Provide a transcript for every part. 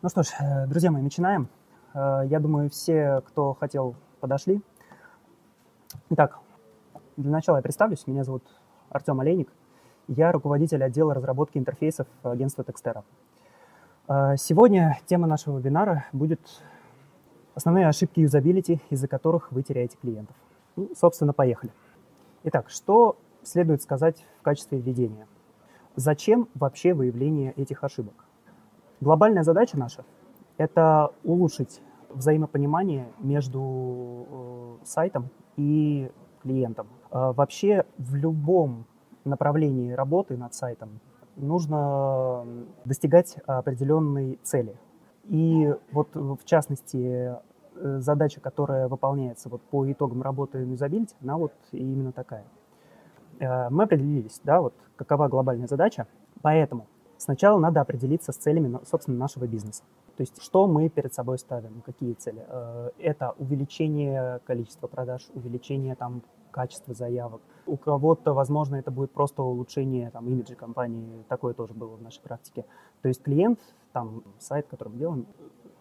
Ну что ж, э, друзья мои, начинаем. Э, я думаю, все, кто хотел, подошли. Итак, для начала я представлюсь. Меня зовут Артем Олейник. Я руководитель отдела разработки интерфейсов агентства Текстера. Э, сегодня тема нашего вебинара будет основные ошибки юзабилити, из-за которых вы теряете клиентов. Ну, собственно, поехали. Итак, что следует сказать в качестве введения? Зачем вообще выявление этих ошибок? Глобальная задача наша – это улучшить взаимопонимание между э, сайтом и клиентом. Э, вообще в любом направлении работы над сайтом нужно достигать определенной цели. И вот в частности э, задача, которая выполняется вот по итогам работы юзабилити, она вот именно такая. Мы определились, да, вот какова глобальная задача, поэтому Сначала надо определиться с целями, собственно, нашего бизнеса. То есть, что мы перед собой ставим, какие цели? Э, это увеличение количества продаж, увеличение там, качества заявок. У кого-то, возможно, это будет просто улучшение там, имиджа компании. Такое тоже было в нашей практике. То есть клиент, там, сайт, который мы делаем,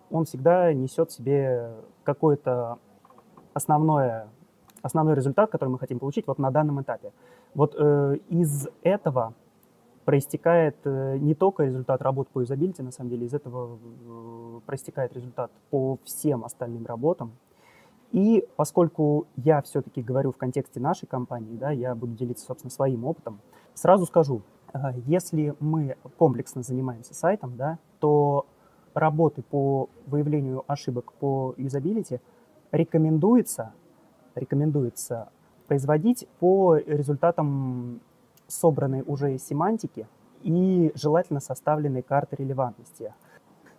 он всегда несет себе какое-то основное, основной результат, который мы хотим получить вот на данном этапе. Вот э, из этого проистекает э, не только результат работ по юзабилити, на самом деле, из этого э, проистекает результат по всем остальным работам. И поскольку я все-таки говорю в контексте нашей компании, да, я буду делиться, собственно, своим опытом, сразу скажу, э, если мы комплексно занимаемся сайтом, да, то работы по выявлению ошибок по юзабилити рекомендуется, рекомендуется производить по результатам собранной уже семантики и желательно составленной карты релевантности.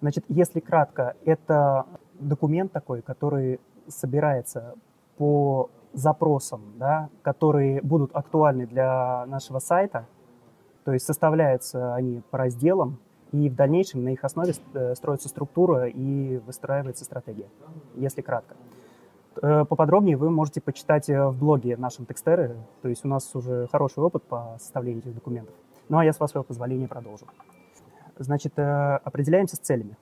Значит, если кратко, это документ такой, который собирается по запросам, да, которые будут актуальны для нашего сайта, то есть составляются они по разделам, и в дальнейшем на их основе э, строится структура и выстраивается стратегия, если кратко. Э, поподробнее вы можете почитать э, в блоге нашем Текстере. То есть у нас уже хороший опыт по составлению этих документов. Ну а я, с вашего позволения, продолжу. Значит, э, определяемся с целями.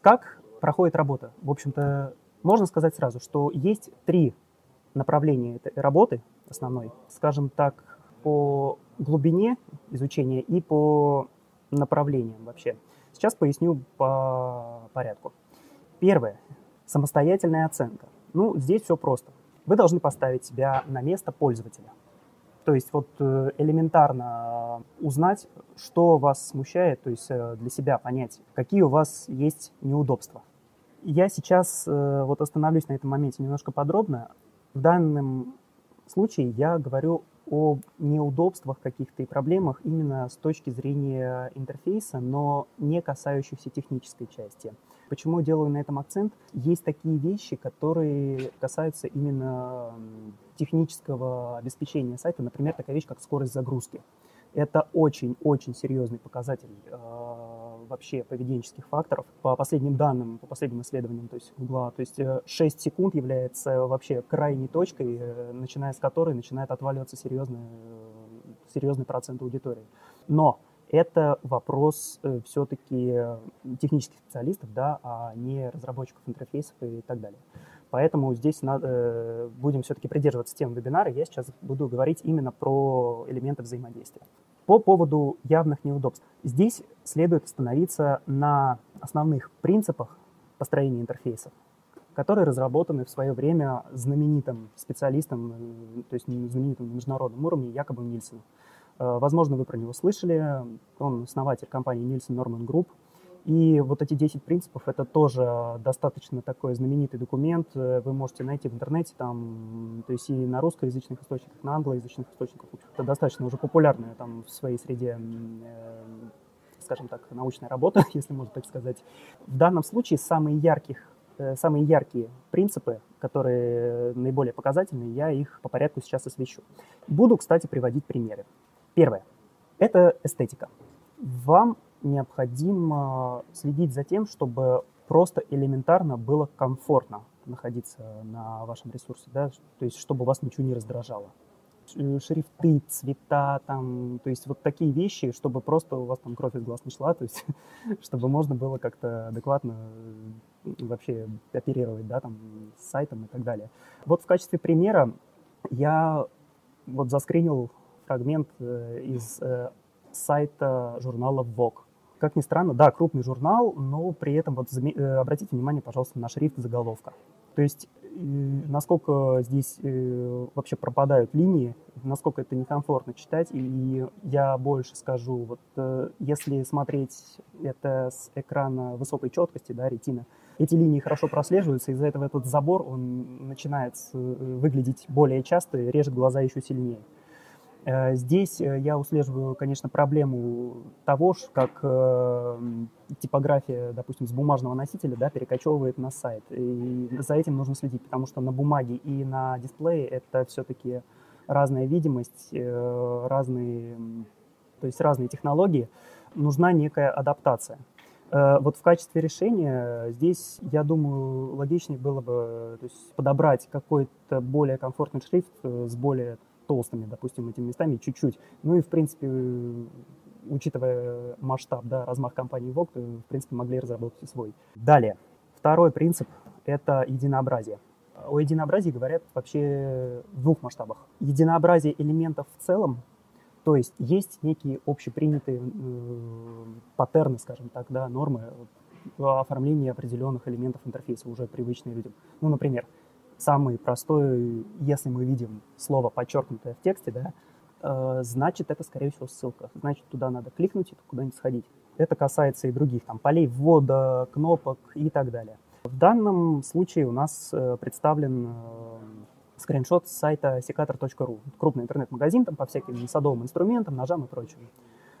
Как проходит работа? В общем-то, можно сказать сразу, что есть три направления этой работы основной, скажем так, по глубине изучения и по направлениям вообще. Сейчас поясню по порядку. Первое – самостоятельная оценка – ну, здесь все просто. Вы должны поставить себя на место пользователя. То есть вот э, элементарно узнать, что вас смущает, то есть э, для себя понять, какие у вас есть неудобства. Я сейчас э, вот остановлюсь на этом моменте немножко подробно. В данном случае я говорю о неудобствах каких-то и проблемах именно с точки зрения интерфейса, но не касающихся технической части. Почему делаю на этом акцент? Есть такие вещи, которые касаются именно технического обеспечения сайта. Например, такая вещь, как скорость загрузки. Это очень-очень серьезный показатель э, вообще поведенческих факторов. По последним данным, по последним исследованиям, то есть Гугла, то есть 6 э, секунд является вообще крайней точкой, э, начиная с которой начинает отваливаться серьезный, э, серьезный процент аудитории. Но это вопрос э, все-таки технических специалистов, да, а не разработчиков интерфейсов и так далее. Поэтому здесь надо, э, будем все-таки придерживаться тем вебинара. Я сейчас буду говорить именно про элементы взаимодействия. По поводу явных неудобств. Здесь следует остановиться на основных принципах построения интерфейсов, которые разработаны в свое время знаменитым специалистом, э, то есть знаменитым на международном уровне Якобом Нильсоном. Э, возможно, вы про него слышали. Он основатель компании Nielsen Norman Group. И вот эти 10 принципов, это тоже достаточно такой знаменитый документ. Э, вы можете найти в интернете, там, то есть и на русскоязычных источниках, на англоязычных источниках. Это достаточно уже популярная там в своей среде, э, скажем так, научная работа, если можно так сказать. В данном случае самые ярких самые яркие принципы, которые наиболее показательные, я их по порядку сейчас освещу. Буду, кстати, приводить примеры. Первое – это эстетика. Вам необходимо следить за тем, чтобы просто элементарно было комфортно находиться на вашем ресурсе, да, то есть чтобы вас ничего не раздражало. шрифты, цвета, там, то есть вот такие вещи, чтобы просто у вас там кровь из глаз не шла, то есть чтобы можно было как-то адекватно вообще оперировать, да, там, с сайтом и так далее. Вот в качестве примера я вот заскринил фрагмент э, из э, сайта журнала Vogue. Как ни странно, да, крупный журнал, но при этом вот э, обратите внимание, пожалуйста, на шрифт заголовка. То есть насколько здесь вообще пропадают линии, насколько это некомфортно читать. И я больше скажу, вот если смотреть это с экрана высокой четкости, да, ретина, эти линии хорошо прослеживаются, из-за этого этот забор, он начинает выглядеть более часто и режет глаза еще сильнее. Э, здесь э, я услеживаю, конечно, проблему того, как э, типография, допустим, с бумажного носителя да, перекочевывает на сайт. И за этим нужно следить, потому что на бумаге и на дисплее это все-таки разная видимость, разные, то есть разные технологии. Нужна некая адаптация. Вот в качестве решения здесь, я думаю, логичнее было бы то есть, подобрать какой-то более комфортный шрифт с более толстыми, допустим, этими местами чуть-чуть. Ну и, в принципе, учитывая масштаб, да, размах компании VOG, в принципе, могли разработать и свой. Далее. Второй принцип – это единообразие. О единообразии говорят вообще в двух масштабах. Единообразие элементов в целом, то есть есть некие общепринятые э, паттерны, скажем так, да, нормы оформления определенных элементов интерфейса, уже привычные людям. Ну, например, самый простой, если мы видим слово подчеркнутое в тексте, да, э, значит, это, скорее всего, ссылка. Значит, туда надо кликнуть и куда-нибудь сходить. Это касается и других там полей ввода, кнопок и так далее. В данном случае у нас э, представлен э, скриншот с сайта secator.ru. Крупный интернет-магазин там по всяким садовым инструментам, ножам и прочему.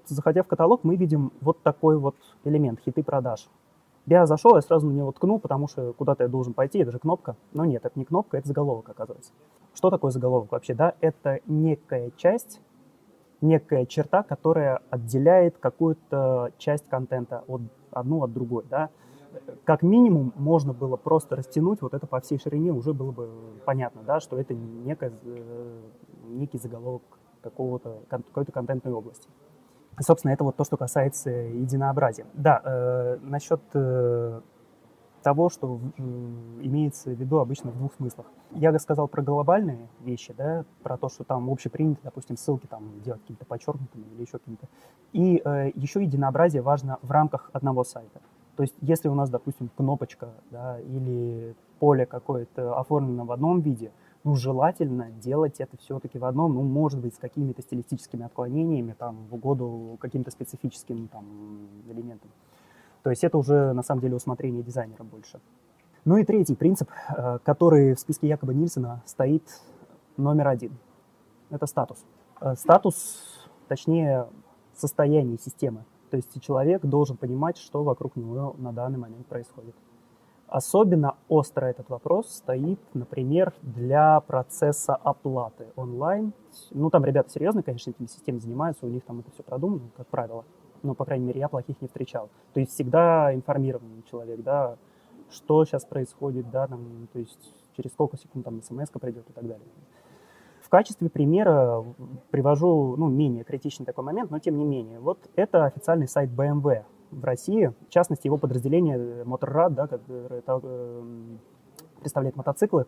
Заходя в каталог, мы видим вот такой вот элемент – хиты продаж. Я зашел, я сразу на него ткнул, потому что куда-то я должен пойти, это же кнопка. Но нет, это не кнопка, это заголовок, оказывается. Что такое заголовок вообще? Да, это некая часть, некая черта, которая отделяет какую-то часть контента от одну от другой, да. Как минимум можно было просто растянуть вот это по всей ширине, уже было бы понятно, да, что это некая, э, некий заголовок какого-то, какой-то контентной области. Собственно, это вот то, что касается единообразия. Да, э, насчет э, того, что э, имеется в виду обычно в двух смыслах. Я сказал про глобальные вещи, да, про то, что там общепринято, допустим, ссылки там делать какие-то подчеркнутыми или еще какие-то. И э, еще единообразие важно в рамках одного сайта. То есть, если у нас, допустим, кнопочка да, или поле какое-то оформлено в одном виде, ну, желательно делать это все-таки в одном, ну, может быть, с какими-то стилистическими отклонениями, там, в угоду каким-то специфическим, там, элементам. То есть это уже, на самом деле, усмотрение дизайнера больше. Ну и третий принцип, э, который в списке якобы Нильсона стоит номер один. Это статус. Э, статус, точнее, состояние системы. То есть человек должен понимать, что вокруг него на данный момент происходит. Особенно остро этот вопрос стоит, например, для процесса оплаты онлайн. Ну, там ребята серьезно, конечно, этими системами занимаются, у них там это все продумано, как правило. Но, по крайней мере, я плохих не встречал. То есть всегда информированный человек, да, что сейчас происходит, да, там, то есть через сколько секунд там смс придет и так далее. В качестве примера привожу, ну, менее критичный такой момент, но тем не менее. Вот это официальный сайт BMW в России, в частности, его подразделение Моторрад, да, которое э, представляет мотоциклы,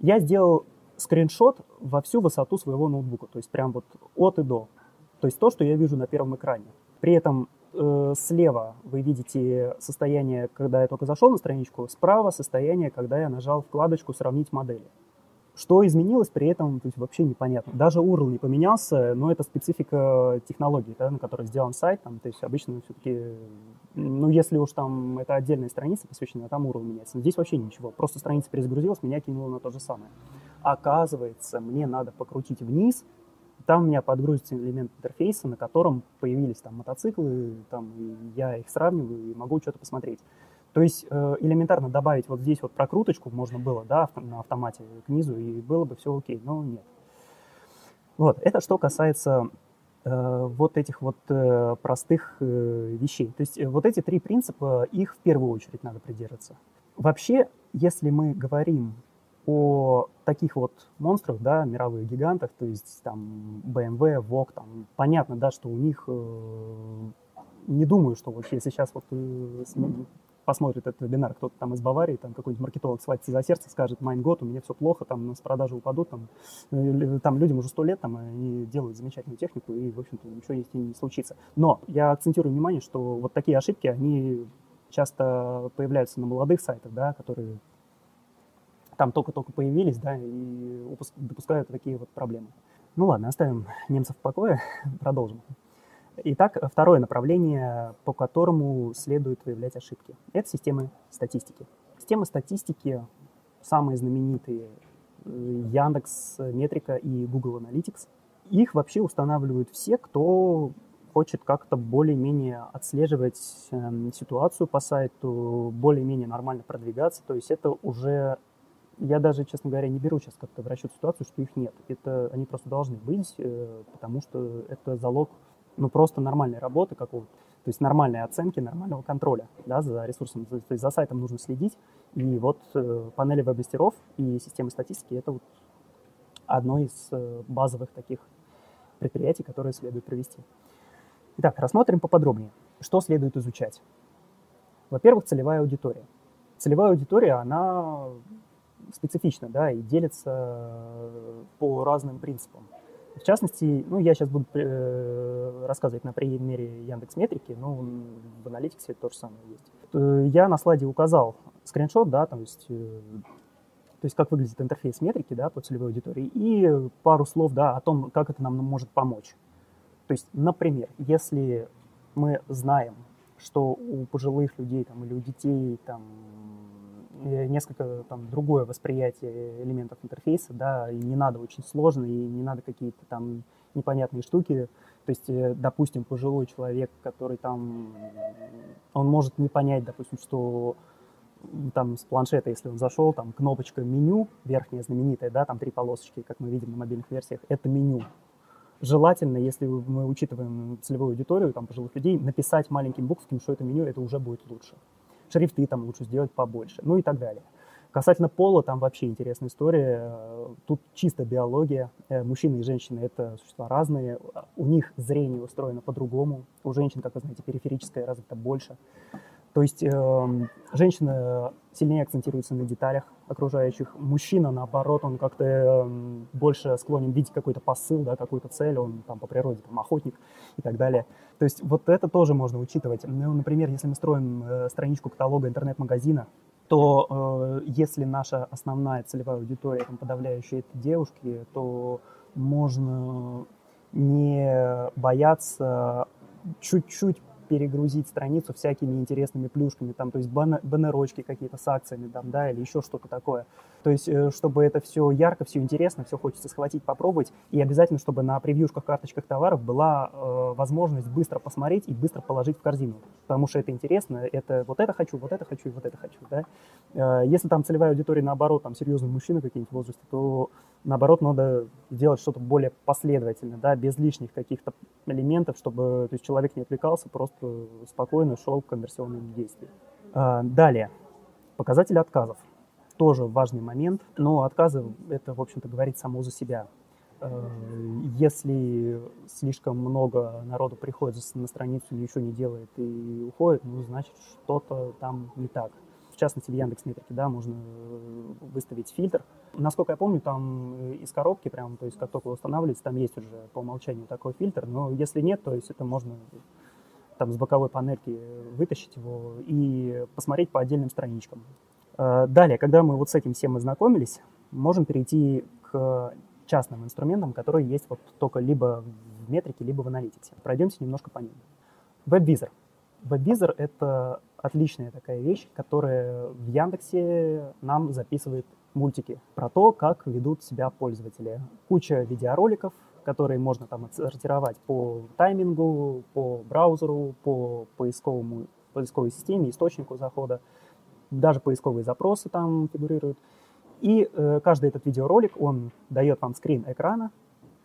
я сделал скриншот во всю высоту своего ноутбука, то есть прям вот от и до. То есть то, что я вижу на первом экране. При этом э, слева вы видите состояние, когда я только зашел на страничку, справа состояние, когда я нажал вкладочку «Сравнить модели». Что изменилось при этом, то есть вообще непонятно. Даже URL не поменялся, но это специфика технологии, да, на которой сделан сайт. Там, то есть обычно все-таки, ну если уж там это отдельная страница посвящена, там URL меняется. Но здесь вообще ничего. Просто страница перезагрузилась, меня кинуло на то же самое. Оказывается, мне надо покрутить вниз, там у меня подгрузится элемент интерфейса, на котором появились там мотоциклы, там, и я их сравниваю и могу что-то посмотреть. То есть э, элементарно добавить вот здесь вот прокруточку можно было, да, на автомате к низу, и было бы все окей, но нет. Вот, это что касается э, вот этих вот э, простых вещей. То есть вот эти три принципа, их в первую очередь надо придерживаться. Вообще, если мы говорим о таких вот монстрах, да, мировых гигантах, то есть там BMW, VOG, там понятно, да, что у них э, не думаю, что если сейчас вот э, посмотрит этот вебинар кто-то там из Баварии, там какой-нибудь маркетолог схватится за сердце, скажет, майн год, у меня все плохо, там с продажи упадут, там, э, там людям уже сто лет, там, они делают замечательную технику, и, в общем-то, ничего есть не случится. Но я акцентирую внимание, что вот такие ошибки, они часто появляются на молодых сайтах, да, которые там только-только появились, да, и допускают такие вот проблемы. Ну ладно, оставим немцев в покое, продолжим. Итак, второе направление, по которому следует выявлять ошибки, это системы статистики. Системы статистики самые знаменитые э, Яндекс, Метрика и Google Analytics. Их вообще устанавливают все, кто хочет как-то более-менее отслеживать э, ситуацию по сайту, более-менее нормально продвигаться. То есть это уже, я даже, честно говоря, не беру сейчас как-то в расчет ситуацию, что их нет. Это они просто должны быть, э, потому что это залог ну, просто нормальной работы какого-то, то есть нормальной оценки, нормального контроля да, за ресурсом. То есть за сайтом нужно следить. И вот э, панели веб-мастеров и системы статистики — это вот одно из э, базовых таких предприятий, которые следует провести. Итак, рассмотрим поподробнее, что следует изучать. Во-первых, целевая аудитория. Целевая аудитория, она специфична, да, и делится э, по разным принципам. В частности, ну, я сейчас буду э, рассказывать на примере Яндекс Метрики, но в аналитике это то же самое есть. Я на слайде указал скриншот, да, то есть, э, то есть как выглядит интерфейс метрики, да, по целевой аудитории, и пару слов, да, о том, как это нам может помочь. То есть, например, если мы знаем, что у пожилых людей там, или у детей там, несколько там другое восприятие элементов интерфейса, да, и не надо очень сложно, и не надо какие-то там непонятные штуки. То есть, э, допустим, пожилой человек, который там, он может не понять, допустим, что там с планшета, если он зашел, там кнопочка меню, верхняя знаменитая, да, там три полосочки, как мы видим на мобильных версиях, это меню. Желательно, если мы учитываем целевую аудиторию, там, пожилых людей, написать маленьким буквами, что это меню, это уже будет лучше шрифты там лучше сделать побольше, ну и так далее. Касательно пола, там вообще интересная история. Тут чисто биология. Э, мужчины и женщины — это существа разные. У них зрение устроено по-другому. У женщин, как вы знаете, периферическое развито больше. То есть э, женщина сильнее акцентируется на деталях окружающих. Мужчина, наоборот, он как-то э, больше склонен видеть какой-то посыл, да, какую-то цель, он там по природе там, охотник и так далее. То есть вот это тоже можно учитывать. Ну, например, если мы строим э, страничку каталога интернет-магазина, то э, если наша основная целевая аудитория, там, подавляющая это девушки, то можно не бояться чуть-чуть перегрузить страницу всякими интересными плюшками, там, то есть баннерочки какие-то с акциями, там, да, или еще что-то такое. То есть, э, чтобы это все ярко, все интересно, все хочется схватить, попробовать, и обязательно, чтобы на превьюшках, карточках товаров была э, возможность быстро посмотреть и быстро положить в корзину, потому что это интересно, это вот это хочу, вот это хочу и вот это хочу, да. Э, если там целевая аудитория, наоборот, там серьезные мужчины какие-нибудь в возрасте, то наоборот, надо делать что-то более последовательно, да, без лишних каких-то элементов, чтобы то есть человек не отвлекался, просто спокойно шел к конверсионным действиям. А, далее, показатели отказов. Тоже важный момент, но отказы, это, в общем-то, говорит само за себя. А, если слишком много народу приходит на страницу, ничего не делает и уходит, ну, значит, что-то там не так. В частности, в Яндекс Метрике, да, можно э, выставить фильтр. Насколько я помню, там э, из коробки прям, то есть как только устанавливается, там есть уже по умолчанию такой фильтр, но если нет, то есть это можно там с боковой панельки вытащить его и посмотреть по отдельным страничкам. Э, далее, когда мы вот с этим всем ознакомились, можем перейти к частным инструментам, которые есть вот только либо в метрике, либо в аналитике. Пройдемся немножко по ним. WebVisor. WebVisor — это отличная такая вещь, которая в Яндексе нам записывает мультики про то, как ведут себя пользователи. Куча видеороликов, которые можно там отсортировать по таймингу, по браузеру, по поисковому, поисковой системе, источнику захода. Даже поисковые запросы там фигурируют. И э, каждый этот видеоролик, он дает вам скрин экрана,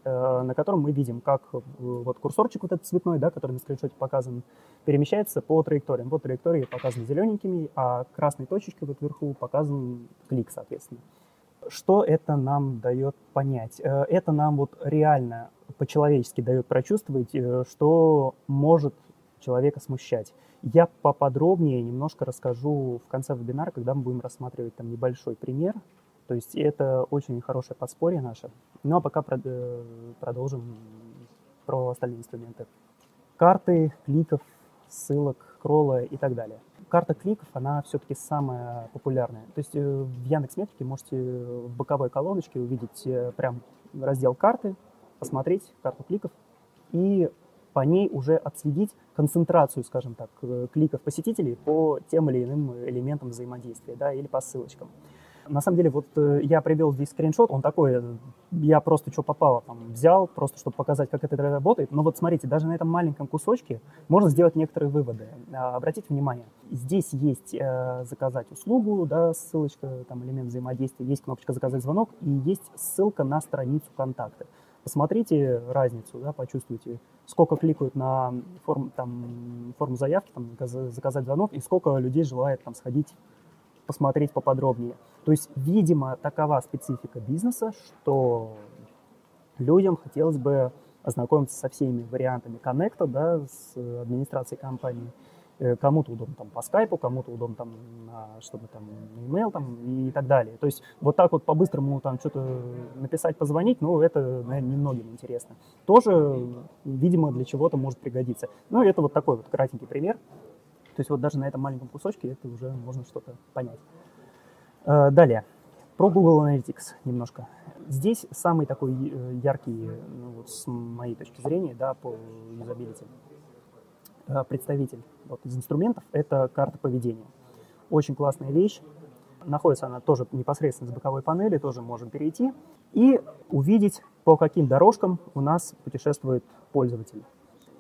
на котором мы видим, как э, вот курсорчик вот этот цветной, да, который на скриншоте показан, перемещается по траекториям. Вот траектории показаны зелененькими, а красной точечкой вот вверху показан клик, соответственно. Что это нам дает понять? Э, это нам вот реально по-человечески дает прочувствовать, э, что может человека смущать. Я поподробнее немножко расскажу в конце вебинара, когда мы будем рассматривать там небольшой пример. То есть это очень хорошее подспорье наше. Ну а пока э, продолжим про остальные инструменты. Карты, кликов, ссылок, кролла и так далее. Карта кликов, она все-таки самая популярная. То есть э, в Яндекс Метрике можете в боковой колоночке увидеть э, прям раздел карты, посмотреть карту кликов и по ней уже отследить концентрацию, скажем так, кликов посетителей по тем или иным элементам взаимодействия, да, или по ссылочкам. На самом деле, вот э, я привел здесь скриншот, он такой, я просто что попало там взял, просто чтобы показать, как это работает. Но вот смотрите, даже на этом маленьком кусочке можно сделать некоторые выводы. А, обратите внимание, здесь есть э, заказать услугу, да, ссылочка, там элемент взаимодействия, есть кнопочка заказать звонок и есть ссылка на страницу контакты. Посмотрите разницу, да, почувствуйте, сколько кликают на форм, там, форму заявки, там, заказать звонок, и сколько людей желает там, сходить посмотреть поподробнее. То есть, видимо, такова специфика бизнеса, что людям хотелось бы ознакомиться со всеми вариантами коннекта да, с администрацией компании. Э, кому-то удобно там по скайпу, кому-то удобно там на, чтобы там на email там и так далее. То есть вот так вот по-быстрому там что-то написать, позвонить, ну это, наверное, немногим интересно. Тоже, видимо, для чего-то может пригодиться. Ну это вот такой вот кратенький пример. То есть вот даже на этом маленьком кусочке это уже можно что-то понять. Э, далее. Про Google Analytics немножко. Здесь самый такой э, яркий, ну, вот с моей точки зрения, да, по юзабилити, э, представитель вот, из инструментов – это карта поведения. Очень классная вещь. Находится она тоже непосредственно с боковой панели, тоже можем перейти и увидеть, по каким дорожкам у нас путешествует пользователь.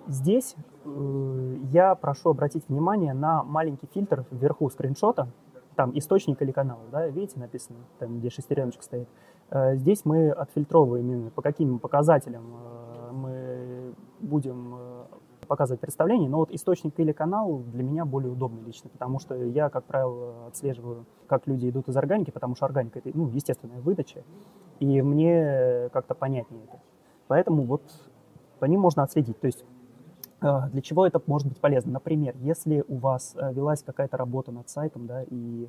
Здесь э, я прошу обратить внимание на маленький фильтр вверху скриншота, там источник или канал, да, видите, написано, там, где шестереночка стоит. Э, здесь мы отфильтровываем именно по каким показателям э, мы будем э, показывать представление, но вот источник или канал для меня более удобный лично, потому что я, как правило, отслеживаю, как люди идут из органики, потому что органика — это, ну, естественная выдача, и мне как-то понятнее это. Поэтому вот по ним можно отследить. То есть для чего это может быть полезно? Например, если у вас э, велась какая-то работа над сайтом, да, и,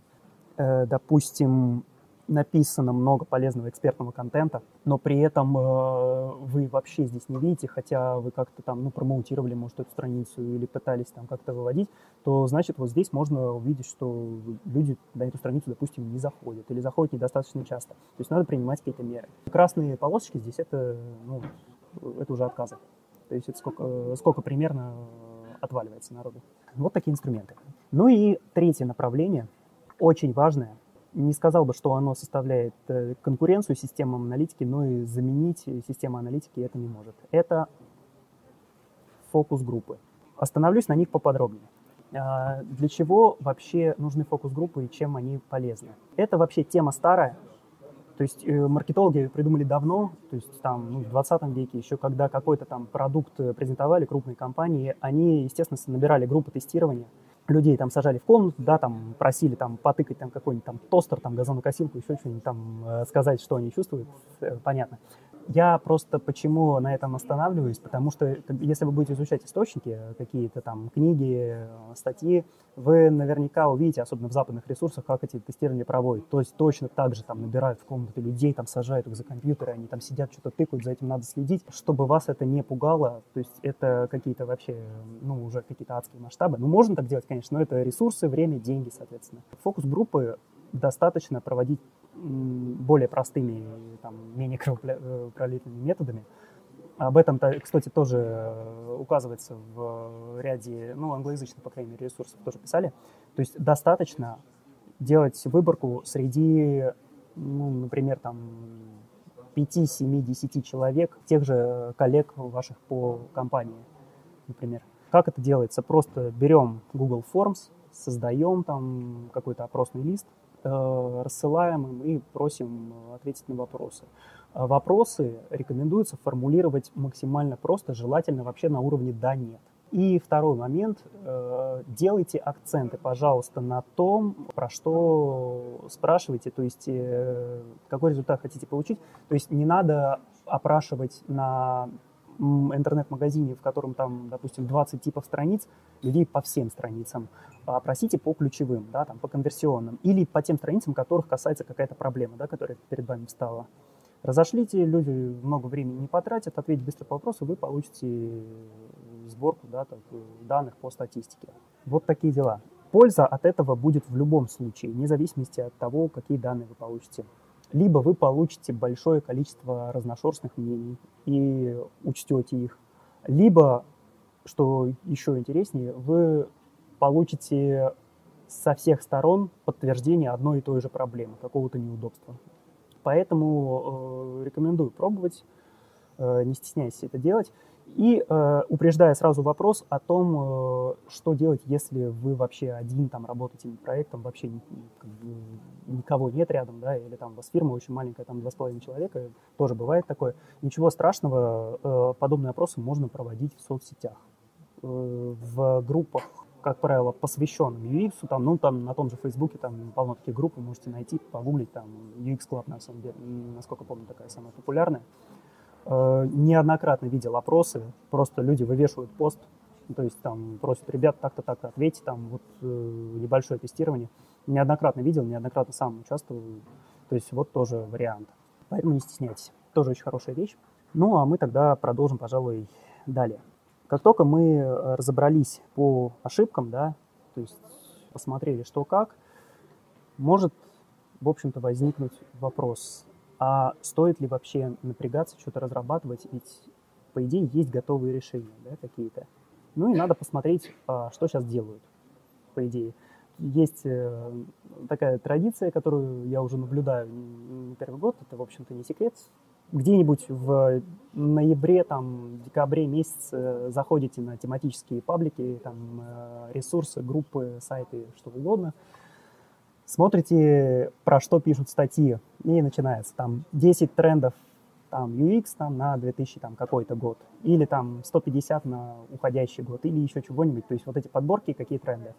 э, допустим, написано много полезного экспертного контента, но при этом э, вы вообще здесь не видите, хотя вы как-то там, ну, промоутировали, может, эту страницу или пытались там как-то выводить, то, значит, вот здесь можно увидеть, что люди на эту страницу, допустим, не заходят или заходят недостаточно часто. То есть надо принимать какие-то меры. Красные полосочки здесь это, ну, это уже отказы. То есть это сколько, э, сколько примерно э, отваливается народу. Вот такие инструменты. Ну и третье направление, очень важное. Не сказал бы, что оно составляет э, конкуренцию системам аналитики, но и заменить систему аналитики это не может. Это фокус-группы. Остановлюсь на них поподробнее. А, для чего вообще нужны фокус-группы и чем они полезны? Это вообще тема старая, то есть э, маркетологи придумали давно, то есть там ну, в 20 веке, еще когда какой-то там продукт э, презентовали крупные компании, они, естественно, набирали группы тестирования, людей там сажали в комнату, да, там просили там потыкать там какой-нибудь там тостер, там газонокосилку, еще что-нибудь там э, сказать, что они чувствуют, понятно. Я просто почему на этом останавливаюсь, потому что если вы будете изучать источники, какие-то там книги, статьи, вы наверняка увидите, особенно в западных ресурсах, как эти тестирования проводят. То есть точно так же там набирают в комнаты людей, там сажают их за компьютеры, они там сидят, что-то тыкают, за этим надо следить, чтобы вас это не пугало. То есть это какие-то вообще, ну, уже какие-то адские масштабы. Ну, можно так делать, конечно, но это ресурсы, время, деньги, соответственно. Фокус группы достаточно проводить более простыми, там, менее кровопролитными методами. Об этом, кстати, тоже э, указывается в ряде, ну, англоязычных, по крайней мере, ресурсов тоже писали. То есть достаточно делать выборку среди, ну, например, там, 5, 7, 10 человек, тех же коллег ваших по компании, например. Как это делается? Просто берем Google Forms, создаем там какой-то опросный лист, Э, рассылаем им и просим ответить на вопросы. А вопросы рекомендуется формулировать максимально просто, желательно вообще на уровне «да-нет». И второй момент, э, делайте акценты, пожалуйста, на том, про что спрашиваете, то есть э, какой результат хотите получить. То есть не надо опрашивать на интернет-магазине, в котором там, допустим, 20 типов страниц, людей по всем страницам. Опросите по ключевым, да, там, по конверсионным, или по тем страницам, которых касается какая-то проблема, да, которая перед вами встала. Разошлите, люди много времени не потратят, ответить быстро по вопросу, вы получите сборку да, так, данных по статистике. Вот такие дела. Польза от этого будет в любом случае, вне зависимости от того, какие данные вы получите. Либо вы получите большое количество разношерстных мнений и учтете их, либо, что еще интереснее, вы получите со всех сторон подтверждение одной и той же проблемы, какого-то неудобства. Поэтому э, рекомендую пробовать, э, не стесняйтесь это делать. И э, упреждая сразу вопрос о том, э, что делать, если вы вообще один там работаете над проектом, вообще ни, бы, никого нет рядом, да, или там у вас фирма очень маленькая, там два с половиной человека, тоже бывает такое. Ничего страшного, э, подобные опросы можно проводить в соцсетях, э, в группах, как правило, посвященным UX, там, ну, там на том же Фейсбуке, там полно таких групп, вы можете найти, погуглить, там, UX Club, на самом деле, насколько помню, такая самая популярная. Э, неоднократно видел опросы, просто люди вывешивают пост, то есть там просят ребят так-то, так-то ответьте, там вот э, небольшое тестирование. Неоднократно видел, неоднократно сам участвовал, то есть вот тоже вариант. Поэтому не стесняйтесь, тоже очень хорошая вещь. Ну, а мы тогда продолжим, пожалуй, далее. Как только мы разобрались по ошибкам, да, то есть посмотрели, что как, может, в общем-то, возникнуть вопрос, а стоит ли вообще напрягаться, что-то разрабатывать, ведь, по идее, есть готовые решения да, какие-то. Ну и надо посмотреть, а, что сейчас делают, по идее. Есть э, такая традиция, которую я уже наблюдаю не первый год, это, в общем-то, не секрет. Где-нибудь в ноябре, там, декабре месяц заходите на тематические паблики, там, э, ресурсы, группы, сайты, что угодно – смотрите, про что пишут статьи, и начинается там 10 трендов там UX там, на 2000 там, какой-то год, или там 150 на уходящий год, или еще чего-нибудь. То есть вот эти подборки, какие тренды.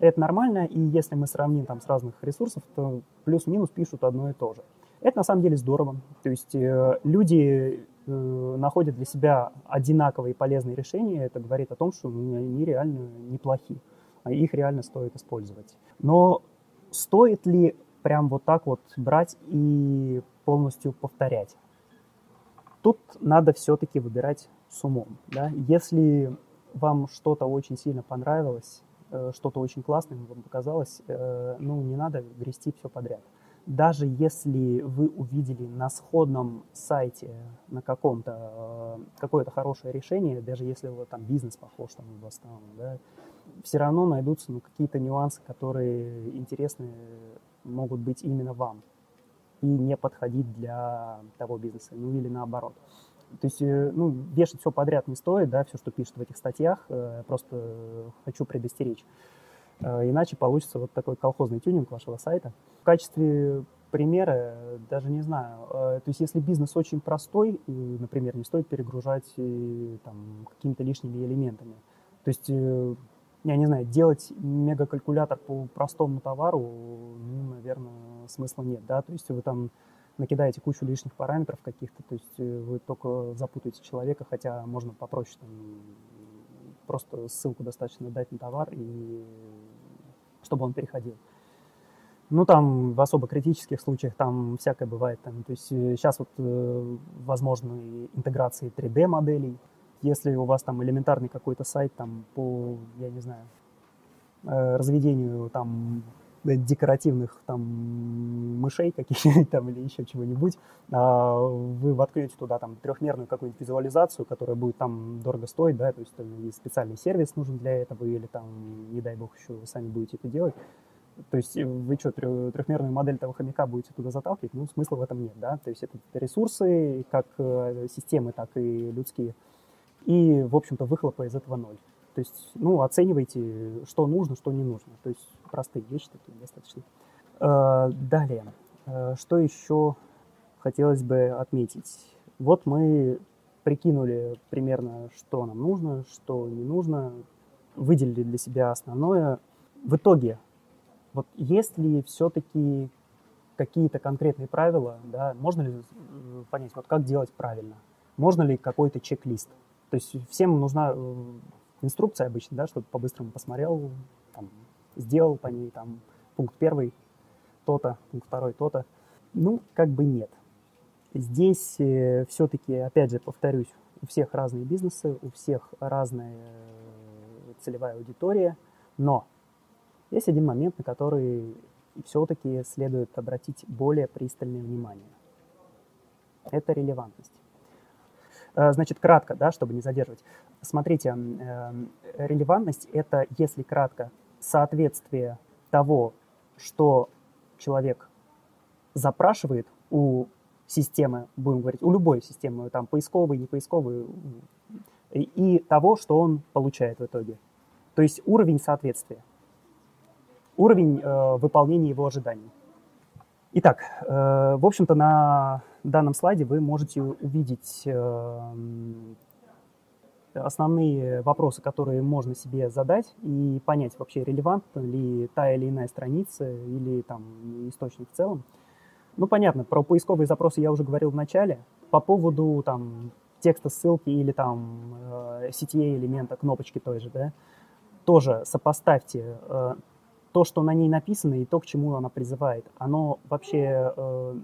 Это нормально, и если мы сравним там с разных ресурсов, то плюс-минус пишут одно и то же. Это на самом деле здорово. То есть э, люди э, находят для себя одинаковые полезные решения. Это говорит о том, что они реально неплохи, а их реально стоит использовать. Но стоит ли прям вот так вот брать и полностью повторять? Тут надо все-таки выбирать с умом. Да? Если вам что-то очень сильно понравилось, э, что-то очень классное вам показалось, э, ну, не надо грести все подряд. Даже если вы увидели на сходном сайте на каком-то э, какое-то хорошее решение, даже если вот там бизнес похож там у вас там, да, все равно найдутся ну, какие-то нюансы, которые интересны могут быть именно вам и не подходить для того бизнеса, ну или наоборот. То есть, э, ну, вешать все подряд не стоит, да, все, что пишут в этих статьях, э, просто хочу предостеречь. Э, иначе получится вот такой колхозный тюнинг вашего сайта. В качестве примера, даже не знаю, то есть если бизнес очень простой, например, не стоит перегружать там, какими-то лишними элементами. То есть я не знаю, делать мегакалькулятор по простому товару, ну, наверное, смысла нет, да, то есть вы там накидаете кучу лишних параметров каких-то, то есть э, вы только запутаете человека, хотя можно попроще там просто ссылку достаточно дать на товар и чтобы он переходил. Ну, там в особо критических случаях там всякое бывает. Там, то есть сейчас э, вот э, возможны интеграции 3D-моделей, если у вас там элементарный какой-то сайт там по, я не знаю, э, разведению там декоративных там мышей каких-нибудь там или еще чего-нибудь, а вы воткнете туда там трехмерную какую-нибудь визуализацию, которая будет там дорого стоить, да, то есть там, специальный сервис нужен для этого, или там, не дай бог, еще вы сами будете это делать. То есть вы что, трехмерную модель того хомяка будете туда заталкивать? Ну, смысла в этом нет, да. То есть это ресурсы, как э, системы, так и людские и, в общем-то, выхлопа из этого ноль. То есть, ну, оценивайте, что нужно, что не нужно. То есть простые вещи такие достаточно. Э, далее, э, что еще хотелось бы отметить? Вот мы прикинули примерно, что нам нужно, что не нужно, выделили для себя основное. В итоге, вот есть ли все-таки какие-то конкретные правила, да, можно ли э, понять, вот как делать правильно, можно ли какой-то чек-лист. То есть всем нужна э, инструкция обычно, да, чтобы по-быстрому посмотрел, там, сделал по ней, там, пункт первый то-то, пункт второй то-то. Ну, как бы нет. Здесь э, все-таки, опять же, повторюсь, у всех разные бизнесы, у всех разная э, целевая аудитория, но есть один момент, на который все-таки следует обратить более пристальное внимание. Это релевантность. Э, значит, кратко, да, чтобы не задерживать. Смотрите, релевантность – это, если кратко, соответствие того, что человек запрашивает у системы, будем говорить, у любой системы, там, поисковой, не поисковой, и того, что он получает в итоге. То есть уровень соответствия, уровень э, выполнения его ожиданий. Итак, э, в общем-то, на данном слайде вы можете увидеть э, основные вопросы, которые можно себе задать и понять вообще, релевантна ли та или иная страница или там источник в целом. Ну, понятно, про поисковые запросы я уже говорил в начале. По поводу там текста ссылки или там э, CTA элемента, кнопочки той же, да, тоже сопоставьте э, то, что на ней написано, и то, к чему она призывает. Оно вообще э,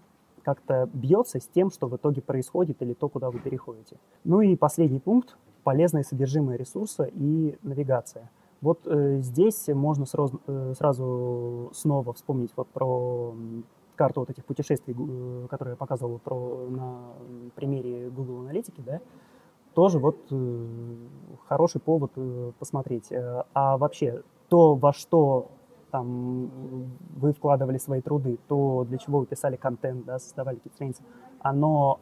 как-то бьется с тем, что в итоге происходит, или то, куда вы переходите. Ну и последний пункт – полезное содержимое ресурса и навигация. Вот э, здесь можно сразу, э, сразу снова вспомнить вот про карту вот этих путешествий, э, которые я показывал про, на примере Google Аналитики, да, тоже вот э, хороший повод э, посмотреть. Э, а вообще, то, во что там вы вкладывали свои труды, то, для чего вы писали контент, да, создавали какие-то страницы, оно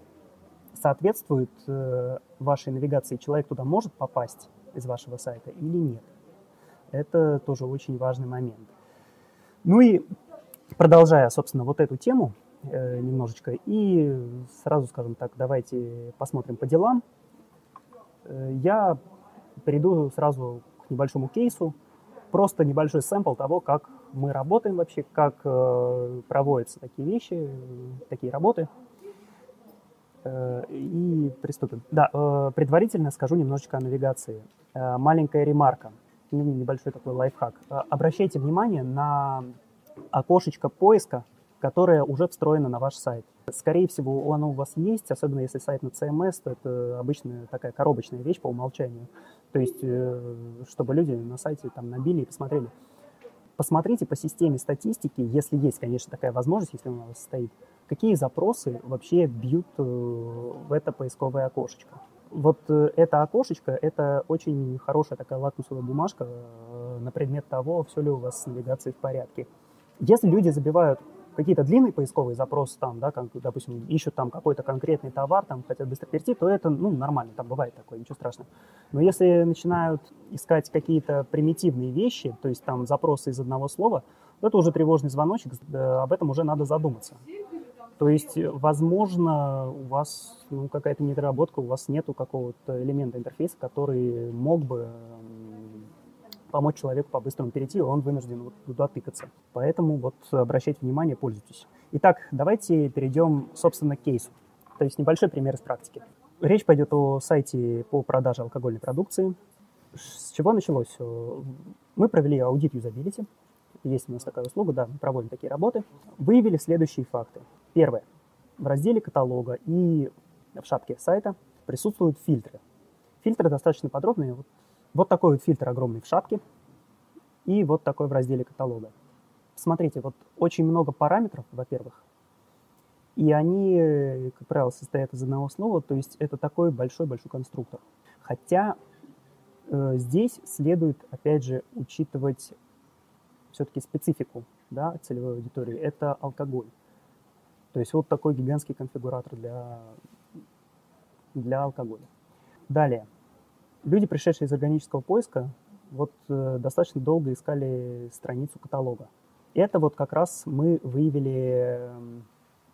соответствует э, вашей навигации, человек туда может попасть из вашего сайта или нет. Это тоже очень важный момент. Ну и продолжая, собственно, вот эту тему э, немножечко, и сразу, скажем так, давайте посмотрим по делам. Э, я перейду сразу к небольшому кейсу, просто небольшой сэмпл того, как мы работаем вообще, как э, проводятся такие вещи, такие работы. Э, и приступим. Да, э, предварительно скажу немножечко о навигации. Э, маленькая ремарка, небольшой такой лайфхак. Э, обращайте внимание на окошечко поиска, которое уже встроено на ваш сайт. Скорее всего, оно у вас есть, особенно если сайт на CMS, то это обычная такая коробочная вещь по умолчанию. То есть, э, чтобы люди на сайте там набили и посмотрели. Посмотрите по системе статистики, если есть, конечно, такая возможность, если она у вас стоит, какие запросы вообще бьют э, в это поисковое окошечко. Вот э, это окошечко – это очень хорошая такая лакмусовая бумажка на предмет того, все ли у вас с навигацией в порядке. Если люди забивают какие-то длинные поисковые запросы там, да, как, допустим, ищут там какой-то конкретный товар, там хотят быстро перейти, то это, ну, нормально, там бывает такое, ничего страшного. Но если начинают искать какие-то примитивные вещи, то есть там запросы из одного слова, то это уже тревожный звоночек, об этом уже надо задуматься. То есть, возможно, у вас ну, какая-то недоработка, у вас нету какого-то элемента интерфейса, который мог бы помочь человеку по-быстрому перейти, он вынужден вот туда тыкаться. Поэтому вот обращайте внимание, пользуйтесь. Итак, давайте перейдем, собственно, к кейсу. То есть небольшой пример из практики. Речь пойдет о сайте по продаже алкогольной продукции. С чего началось? Мы провели аудит юзабилити. Есть у нас такая услуга, да, мы проводим такие работы. Выявили следующие факты. Первое. В разделе каталога и в шапке сайта присутствуют фильтры. Фильтры достаточно подробные. Вот вот такой вот фильтр огромный в шапке и вот такой в разделе каталога. Смотрите, вот очень много параметров, во-первых, и они, как правило, состоят из одного слова, то есть это такой большой-большой конструктор. Хотя э, здесь следует, опять же, учитывать все-таки специфику да, целевой аудитории. Это алкоголь. То есть вот такой гигантский конфигуратор для, для алкоголя. Далее люди, пришедшие из органического поиска, вот э, достаточно долго искали страницу каталога. Это вот как раз мы выявили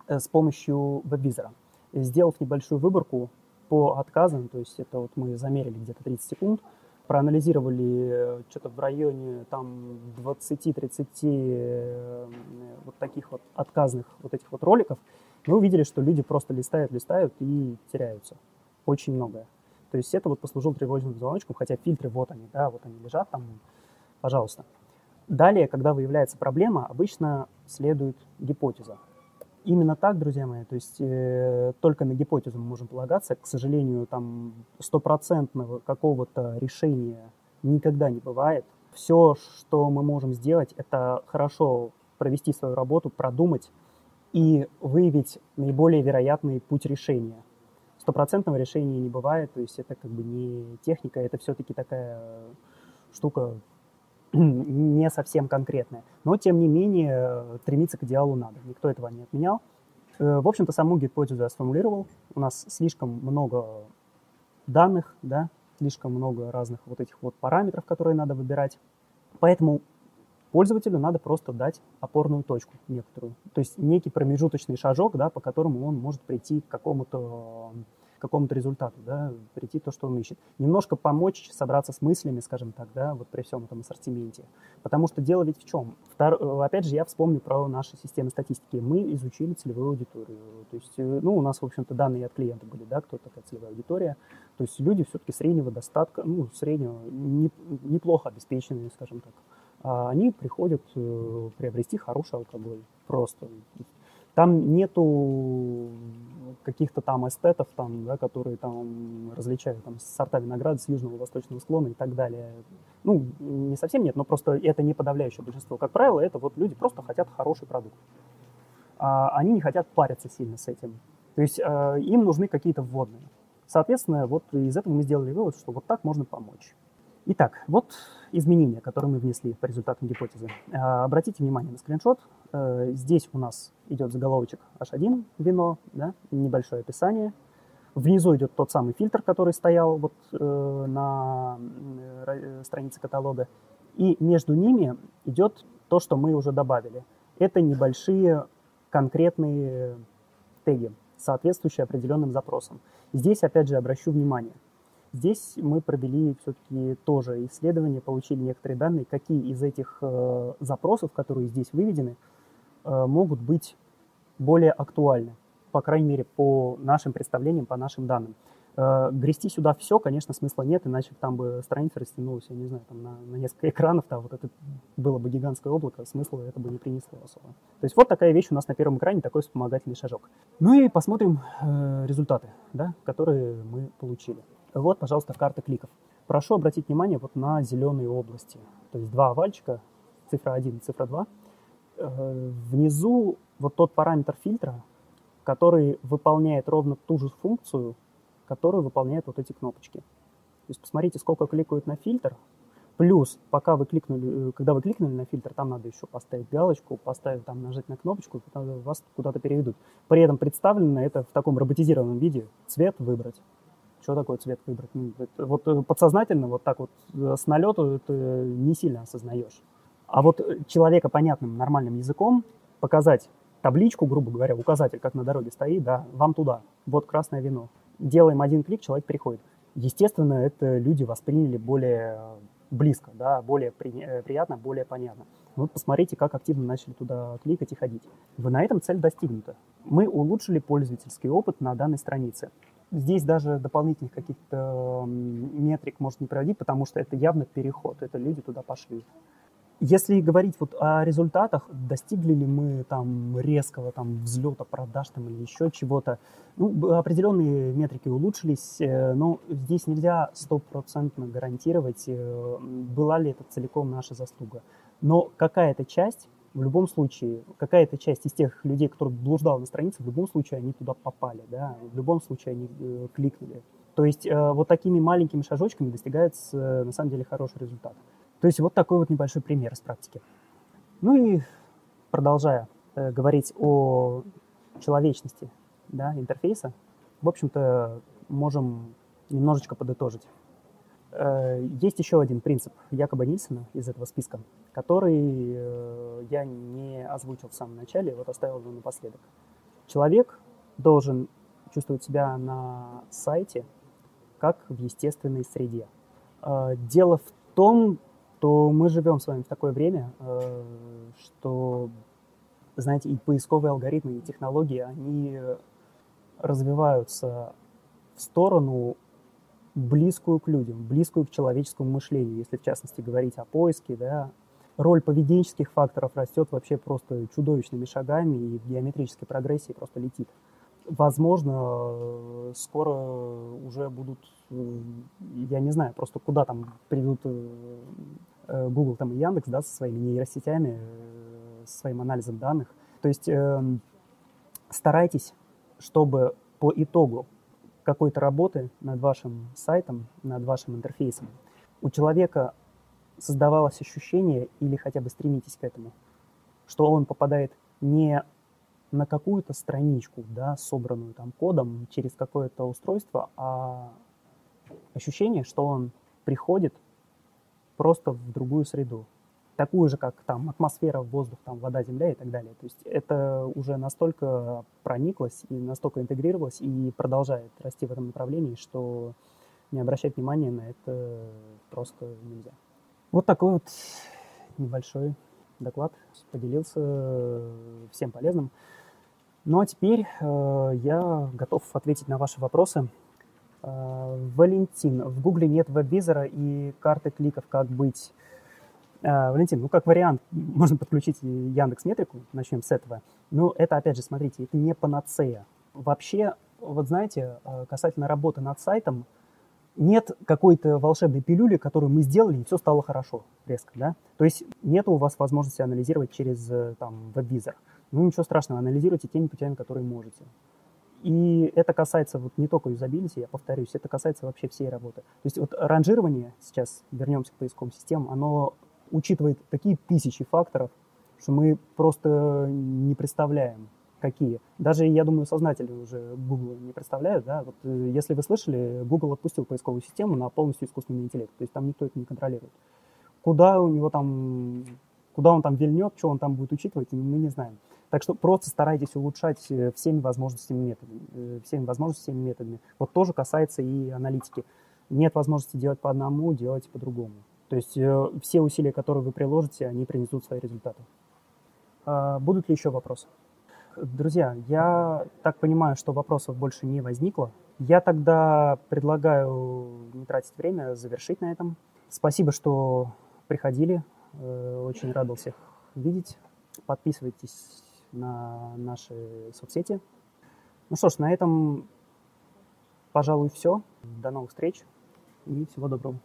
э, с помощью веб-визора. Сделав небольшую выборку, по отказам, то есть это вот мы замерили где-то 30 секунд, проанализировали э, что-то в районе там 20-30 э, вот таких вот отказных вот этих вот роликов, мы увидели, что люди просто листают, листают и теряются. Очень многое. То есть это вот послужило тревожным звоночком, хотя фильтры вот они, да, вот они лежат там, пожалуйста. Далее, когда выявляется проблема, обычно следует гипотеза. Именно так, друзья мои, то есть э, только на гипотезу мы можем полагаться. К сожалению, там стопроцентного какого-то решения никогда не бывает. Все, что мы можем сделать, это хорошо провести свою работу, продумать и выявить наиболее вероятный путь решения. Стопроцентного решения не бывает, то есть это как бы не техника, это все-таки такая штука не совсем конкретное. Но, тем не менее, стремиться к идеалу надо. Никто этого не отменял. Э, в общем-то, саму гипотезу я сформулировал. У нас слишком много данных, да, слишком много разных вот этих вот параметров, которые надо выбирать. Поэтому пользователю надо просто дать опорную точку некоторую. То есть некий промежуточный шажок, да, по которому он может прийти к какому-то какому-то результату, да, прийти то, что он ищет. Немножко помочь собраться с мыслями, скажем так, да, вот при всем этом ассортименте. Потому что дело ведь в чем? Втор... Э, опять же, я вспомню про наши системы статистики. Мы изучили целевую аудиторию. То есть, э, ну, у нас, в общем-то, данные от клиента были, да, кто такая целевая аудитория. То есть люди все-таки среднего достатка, ну, среднего, не, неплохо обеспеченные, скажем так. А они приходят э, приобрести хороший алкоголь. Просто. Там нету каких-то там эстетов, там, да, которые там различают там, сорта винограда с южного восточного склона и так далее. Ну, не совсем нет, но просто это не подавляющее большинство. Как правило, это вот люди просто хотят хороший продукт. А они не хотят париться сильно с этим. То есть э, им нужны какие-то вводные. Соответственно, вот из этого мы сделали вывод, что вот так можно помочь. Итак, вот изменения, которые мы внесли по результатам гипотезы. А, обратите внимание на скриншот. Э, здесь у нас идет заголовочек H1 вино, да, небольшое описание. Внизу идет тот самый фильтр, который стоял вот э, на э, странице каталога. И между ними идет то, что мы уже добавили. Это небольшие конкретные теги, соответствующие определенным запросам. Здесь, опять же, обращу внимание – Здесь мы провели все-таки тоже исследование, получили некоторые данные, какие из этих э, запросов, которые здесь выведены, э, могут быть более актуальны, по крайней мере, по нашим представлениям, по нашим данным. Э, грести сюда все, конечно, смысла нет, иначе там бы страница растянулась, я не знаю, там на, на несколько экранов, там вот это было бы гигантское облако, смысла это бы не принесло особо. То есть вот такая вещь у нас на первом экране, такой вспомогательный шажок. Ну и посмотрим э, результаты, да, которые мы получили. Вот, пожалуйста, карта кликов. Прошу обратить внимание вот на зеленые области. То есть два овальчика, цифра 1 и цифра 2. Э, внизу вот тот параметр фильтра, который выполняет ровно ту же функцию, которую выполняют вот эти кнопочки. То есть посмотрите, сколько кликают на фильтр, Плюс, пока вы кликнули, э, когда вы кликнули на фильтр, там надо еще поставить галочку, поставить там, нажать на кнопочку, вас куда-то переведут. При этом представлено это в таком роботизированном виде. Цвет выбрать что такое цвет выбрать. Ну, вот э, подсознательно, вот так вот э, с налету ты не сильно осознаешь. А вот э, человека понятным, нормальным языком показать табличку, грубо говоря, указатель, как на дороге стоит, да, вам туда, вот красное вино. Делаем один клик, человек приходит. Естественно, это люди восприняли более близко, да, более при, приятно, более понятно. Вот посмотрите, как активно начали туда кликать и ходить. Вы на этом цель достигнута. Мы улучшили пользовательский опыт на данной странице. Здесь даже дополнительных каких-то метрик может не проводить, потому что это явно переход, это люди туда пошли. Если говорить вот о результатах, достигли ли мы там резкого там взлета продаж там или еще чего-то, ну, определенные метрики улучшились, э, но здесь нельзя стопроцентно гарантировать, э, была ли это целиком наша заслуга. Но какая-то часть в любом случае, какая-то часть из тех людей, которые блуждал на странице, в любом случае они туда попали, да, в любом случае они э, кликнули. То есть э, вот такими маленькими шажочками достигается э, на самом деле хороший результат. То есть вот такой вот небольшой пример из практики. Ну и продолжая э, говорить о человечности да, интерфейса, в общем-то можем немножечко подытожить. Э, есть еще один принцип Якоба Нильсона из этого списка, который э, я не озвучил в самом начале, вот оставил его напоследок. Человек должен чувствовать себя на сайте как в естественной среде. Э, дело в том, что мы живем с вами в такое время, что, знаете, и поисковые алгоритмы, и технологии, они развиваются в сторону близкую к людям, близкую к человеческому мышлению, если в частности говорить о поиске, да, роль поведенческих факторов растет вообще просто чудовищными шагами и в геометрической прогрессии просто летит. Возможно, скоро уже будут, я не знаю, просто куда там придут э, Google там и Яндекс, да, со своими нейросетями, э, со своим анализом данных. То есть эм, старайтесь, чтобы по итогу какой-то работы над вашим сайтом, над вашим интерфейсом. У человека создавалось ощущение, или хотя бы стремитесь к этому, что он попадает не на какую-то страничку, да, собранную там кодом через какое-то устройство, а ощущение, что он приходит просто в другую среду, такую же, как там атмосфера, воздух, там вода, земля и так далее. То есть это уже настолько прониклось и настолько интегрировалось и продолжает расти в этом направлении, что не обращать внимания на это просто нельзя. Вот такой вот небольшой доклад. Поделился всем полезным. Ну а теперь э, я готов ответить на ваши вопросы. Э, Валентин, в Гугле нет веб-визора и карты кликов, как быть? Э, Валентин, ну как вариант, можно подключить Яндекс Метрику, начнем с этого. Но это, опять же, смотрите, это не панацея. Вообще, вот знаете, э, касательно работы над сайтом, нет какой-то волшебной пилюли, которую мы сделали, и все стало хорошо резко, да? То есть нет у вас возможности анализировать через э, там веб-визор. Ну, ничего страшного, анализируйте теми путями, которые можете. И это касается вот не только юзабилити, я повторюсь, это касается вообще всей работы. То есть вот ранжирование, сейчас вернемся к поисковым системам, оно учитывает такие тысячи факторов, что мы просто не представляем, какие. Даже, я думаю, сознатели уже Google не представляют, да, вот э, если вы слышали, Google отпустил поисковую систему на полностью искусственный интеллект, то есть там никто это не контролирует. Куда у него там, куда он там вильнет, что он там будет учитывать, мы не знаем. Так что просто старайтесь улучшать э, всеми возможностями методами, э, всеми возможностями методами. Вот тоже касается и аналитики. Нет возможности делать по одному, делать по-другому. То есть все усилия, которые вы приложите, они принесут свои результаты. А будут ли еще вопросы? Друзья, я так понимаю, что вопросов больше не возникло. Я тогда предлагаю не тратить время, завершить на этом. Спасибо, что приходили. Э, очень рад был всех видеть. Подписывайтесь на наши соцсети. Ну что ж, на этом, пожалуй, все. До новых встреч и всего доброго.